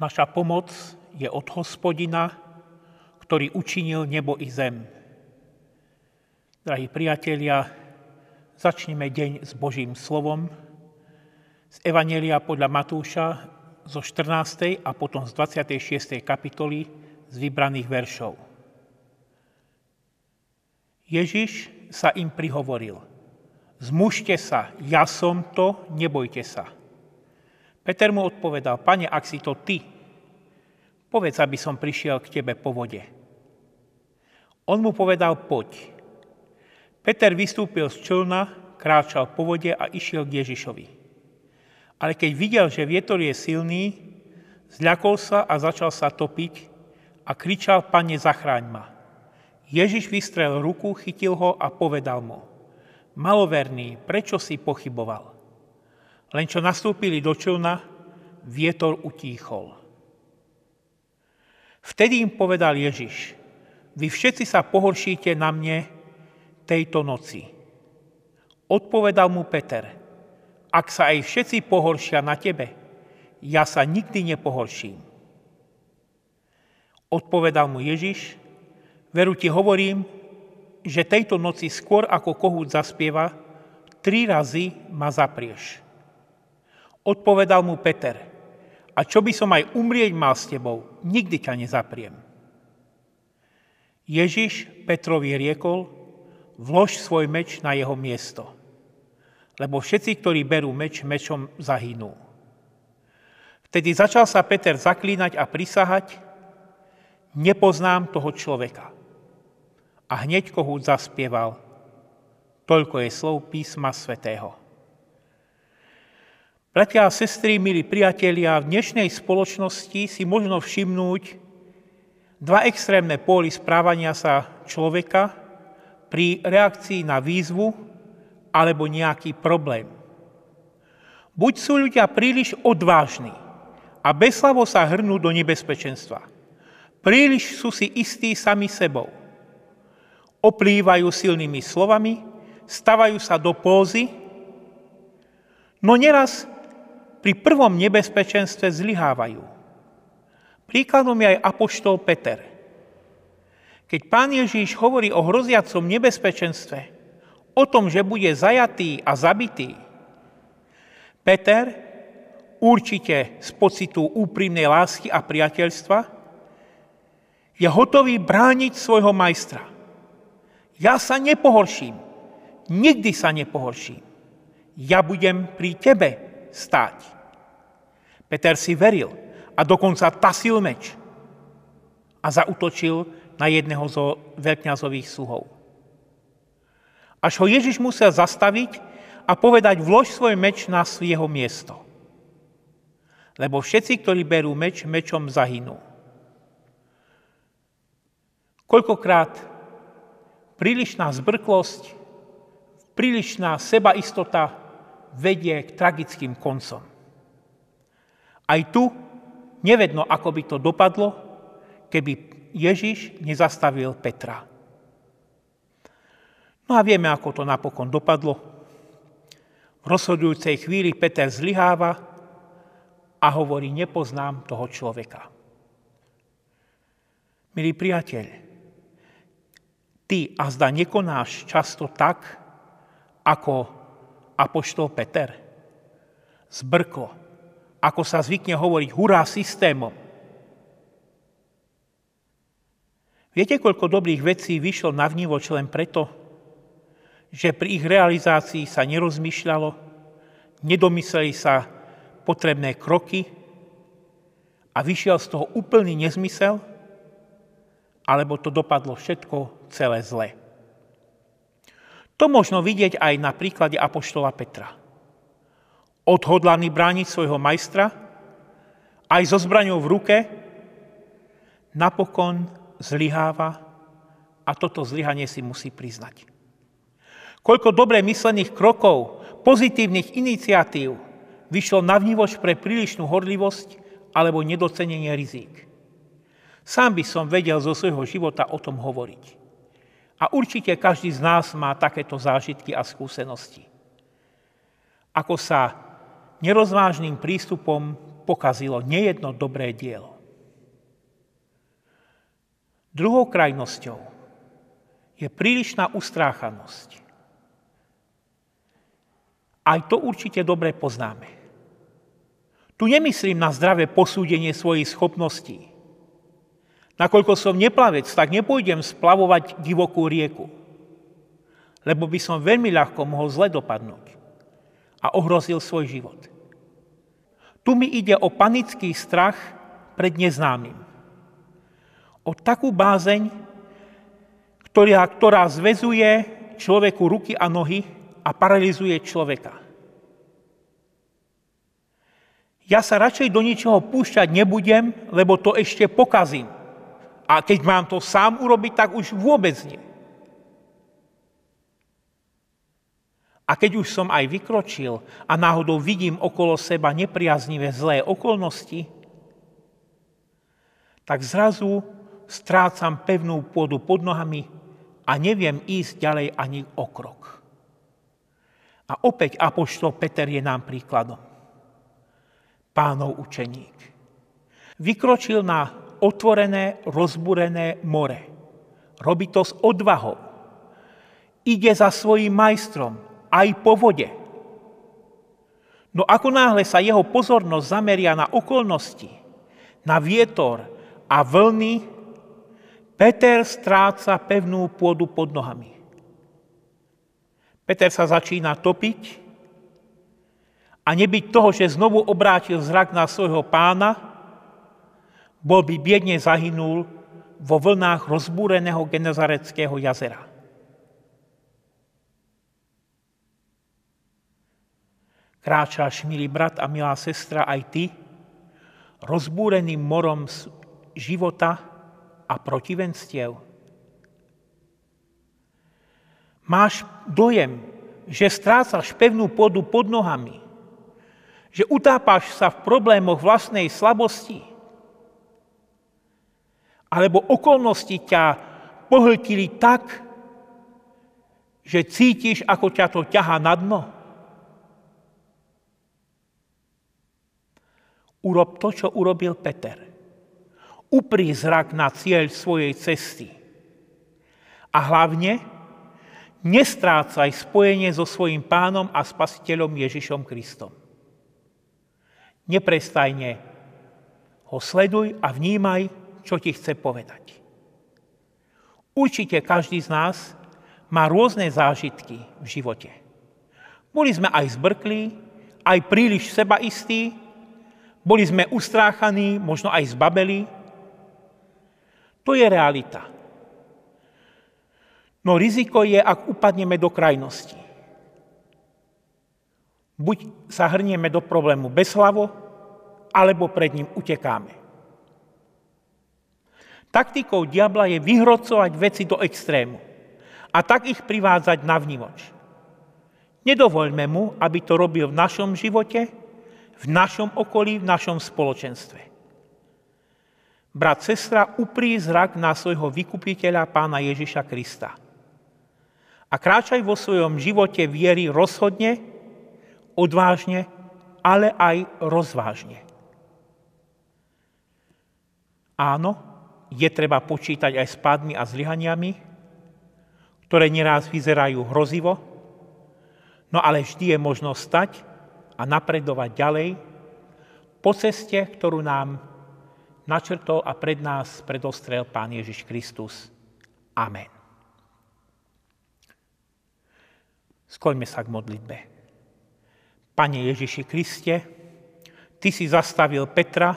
Naša pomoc je od hospodina, ktorý učinil nebo i zem. Drahí priatelia, začneme deň s Božím slovom, z Evanelia podľa Matúša zo 14. a potom z 26. kapitoly z vybraných veršov. Ježiš sa im prihovoril. Zmužte sa, ja som to, nebojte sa. Peter mu odpovedal, pane, ak si to ty, povedz, aby som prišiel k tebe po vode. On mu povedal, poď. Peter vystúpil z člna, kráčal po vode a išiel k Ježišovi. Ale keď videl, že vietor je silný, zľakol sa a začal sa topiť a kričal, pane, zachráň ma. Ježiš vystrel ruku, chytil ho a povedal mu, maloverný, prečo si pochyboval? Len čo nastúpili do člna, vietor utíchol. Vtedy im povedal Ježiš, vy všetci sa pohoršíte na mne tejto noci. Odpovedal mu Peter, ak sa aj všetci pohoršia na tebe, ja sa nikdy nepohorším. Odpovedal mu Ježiš, veru ti hovorím, že tejto noci skôr ako kohút zaspieva, tri razy ma zaprieš. Odpovedal mu Peter, a čo by som aj umrieť mal s tebou, nikdy ťa nezapriem. Ježiš Petrovi riekol, vlož svoj meč na jeho miesto, lebo všetci, ktorí berú meč, mečom zahynú. Vtedy začal sa Peter zaklínať a prisahať, nepoznám toho človeka. A hneď kohút zaspieval, toľko je slov písma svätého. Bratia a sestry, milí priatelia, v dnešnej spoločnosti si možno všimnúť dva extrémne póly správania sa človeka pri reakcii na výzvu alebo nejaký problém. Buď sú ľudia príliš odvážni a bezslavo sa hrnú do nebezpečenstva. Príliš sú si istí sami sebou. Oplývajú silnými slovami, stavajú sa do pózy, no neraz pri prvom nebezpečenstve zlyhávajú. Príkladom je aj apoštol Peter. Keď pán Ježíš hovorí o hroziacom nebezpečenstve, o tom, že bude zajatý a zabitý, Peter určite z pocitu úprimnej lásky a priateľstva je hotový brániť svojho majstra. Ja sa nepohorším, nikdy sa nepohorším. Ja budem pri tebe, stáť. Peter si veril a dokonca tasil meč a zautočil na jedného zo veľkňazových sluhov. Až ho Ježiš musel zastaviť a povedať, vlož svoj meč na jeho miesto. Lebo všetci, ktorí berú meč, mečom zahynú. Koľkokrát prílišná zbrklosť, prílišná sebaistota vedie k tragickým koncom. Aj tu nevedno, ako by to dopadlo, keby Ježiš nezastavil Petra. No a vieme, ako to napokon dopadlo. V rozhodujúcej chvíli Peter zlyháva a hovorí, nepoznám toho človeka. Milý priateľ, ty a zda nekonáš často tak, ako apoštol Peter. Zbrklo. Ako sa zvykne hovoriť, hurá systémom. Viete, koľko dobrých vecí vyšlo na vnívoč len preto, že pri ich realizácii sa nerozmýšľalo, nedomysleli sa potrebné kroky a vyšiel z toho úplný nezmysel, alebo to dopadlo všetko celé zle. To možno vidieť aj na príklade Apoštola Petra. Odhodlaný brániť svojho majstra, aj so zbraňou v ruke, napokon zlyháva a toto zlyhanie si musí priznať. Koľko dobre myslených krokov, pozitívnych iniciatív vyšlo na vnívoč pre prílišnú horlivosť alebo nedocenenie rizík. Sám by som vedel zo svojho života o tom hovoriť. A určite každý z nás má takéto zážitky a skúsenosti. Ako sa nerozvážnym prístupom pokazilo nejedno dobré dielo. Druhou krajnosťou je prílišná ustráchanosť. Aj to určite dobre poznáme. Tu nemyslím na zdravé posúdenie svojich schopností. Nakoľko som neplavec, tak nepôjdem splavovať divokú rieku, lebo by som veľmi ľahko mohol zle dopadnúť a ohrozil svoj život. Tu mi ide o panický strach pred neznámym. O takú bázeň, ktorá, ktorá zvezuje človeku ruky a nohy a paralizuje človeka. Ja sa radšej do ničoho púšťať nebudem, lebo to ešte pokazím. A keď mám to sám urobiť, tak už vôbec nie. A keď už som aj vykročil a náhodou vidím okolo seba nepriaznivé zlé okolnosti, tak zrazu strácam pevnú pôdu pod nohami a neviem ísť ďalej ani o krok. A opäť Apoštol Peter je nám príkladom. Pánov učeník. Vykročil na otvorené, rozburené more. Robí to s odvahou. Ide za svojím majstrom, aj po vode. No ako náhle sa jeho pozornosť zameria na okolnosti, na vietor a vlny, Peter stráca pevnú pôdu pod nohami. Peter sa začína topiť a nebyť toho, že znovu obrátil zrak na svojho pána, bol by biedne zahynul vo vlnách rozbúreného Genezareckého jazera. Kráčaš, milý brat a milá sestra, aj ty, rozbúreným morom života a protivenstiev? Máš dojem, že strácaš pevnú pôdu pod nohami, že utápaš sa v problémoch vlastnej slabosti, alebo okolnosti ťa pohltili tak, že cítiš, ako ťa to ťaha na dno? Urob to, čo urobil Peter. Upri zrak na cieľ svojej cesty. A hlavne nestrácaj spojenie so svojím pánom a spasiteľom Ježišom Kristom. Neprestajne ho sleduj a vnímaj, čo ti chce povedať. Určite každý z nás má rôzne zážitky v živote. Boli sme aj zbrklí, aj príliš sebaistí, boli sme ustráchaní, možno aj zbabeli. To je realita. No riziko je, ak upadneme do krajnosti. Buď sa hrnieme do problému bezhlavo, alebo pred ním utekáme. Taktikou diabla je vyhrocovať veci do extrému a tak ich privádzať na vnívoč. Nedovoľme mu, aby to robil v našom živote, v našom okolí, v našom spoločenstve. Brat, sestra, uprí zrak na svojho vykupiteľa pána Ježiša Krista. A kráčaj vo svojom živote viery rozhodne, odvážne, ale aj rozvážne. Áno, je treba počítať aj s pádmi a zlyhaniami, ktoré neraz vyzerajú hrozivo, no ale vždy je možno stať a napredovať ďalej po ceste, ktorú nám načrtol a pred nás predostrel Pán Ježiš Kristus. Amen. Skoľme sa k modlitbe. Pane Ježiši Kriste, Ty si zastavil Petra,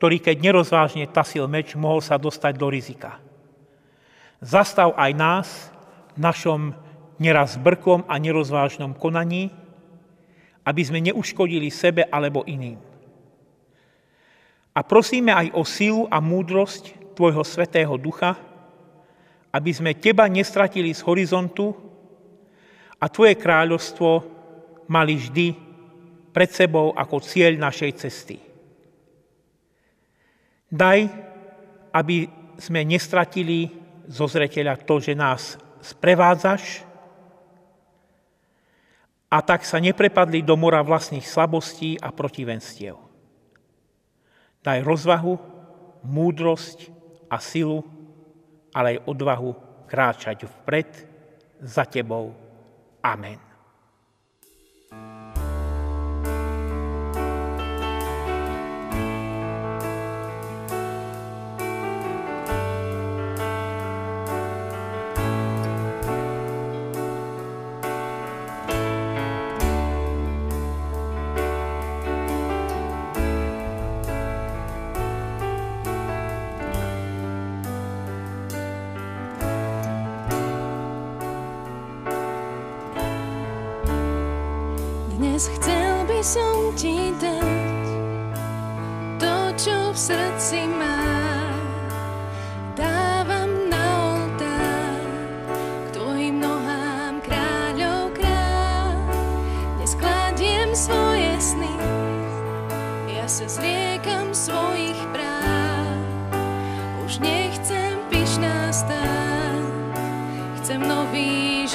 ktorý keď nerozvážne tasil meč, mohol sa dostať do rizika. Zastav aj nás v našom neraz brkom a nerozvážnom konaní, aby sme neuškodili sebe alebo iným. A prosíme aj o sílu a múdrosť Tvojho Svetého Ducha, aby sme Teba nestratili z horizontu a Tvoje kráľovstvo mali vždy pred sebou ako cieľ našej cesty. Daj, aby sme nestratili zo zreteľa to, že nás sprevádzaš, a tak sa neprepadli do mora vlastných slabostí a protivenstiev. Daj rozvahu, múdrosť a silu, ale aj odvahu kráčať vpred za Tebou. Amen. Dnes chcel by som ti dať to, čo v srdci mám. Dávam na oltár k tvojim nohám kráľov kráľ. Dnes kladiem svoje sny, ja sa zriekam svojich práv. Už nechcem pyšná stáť, chcem nový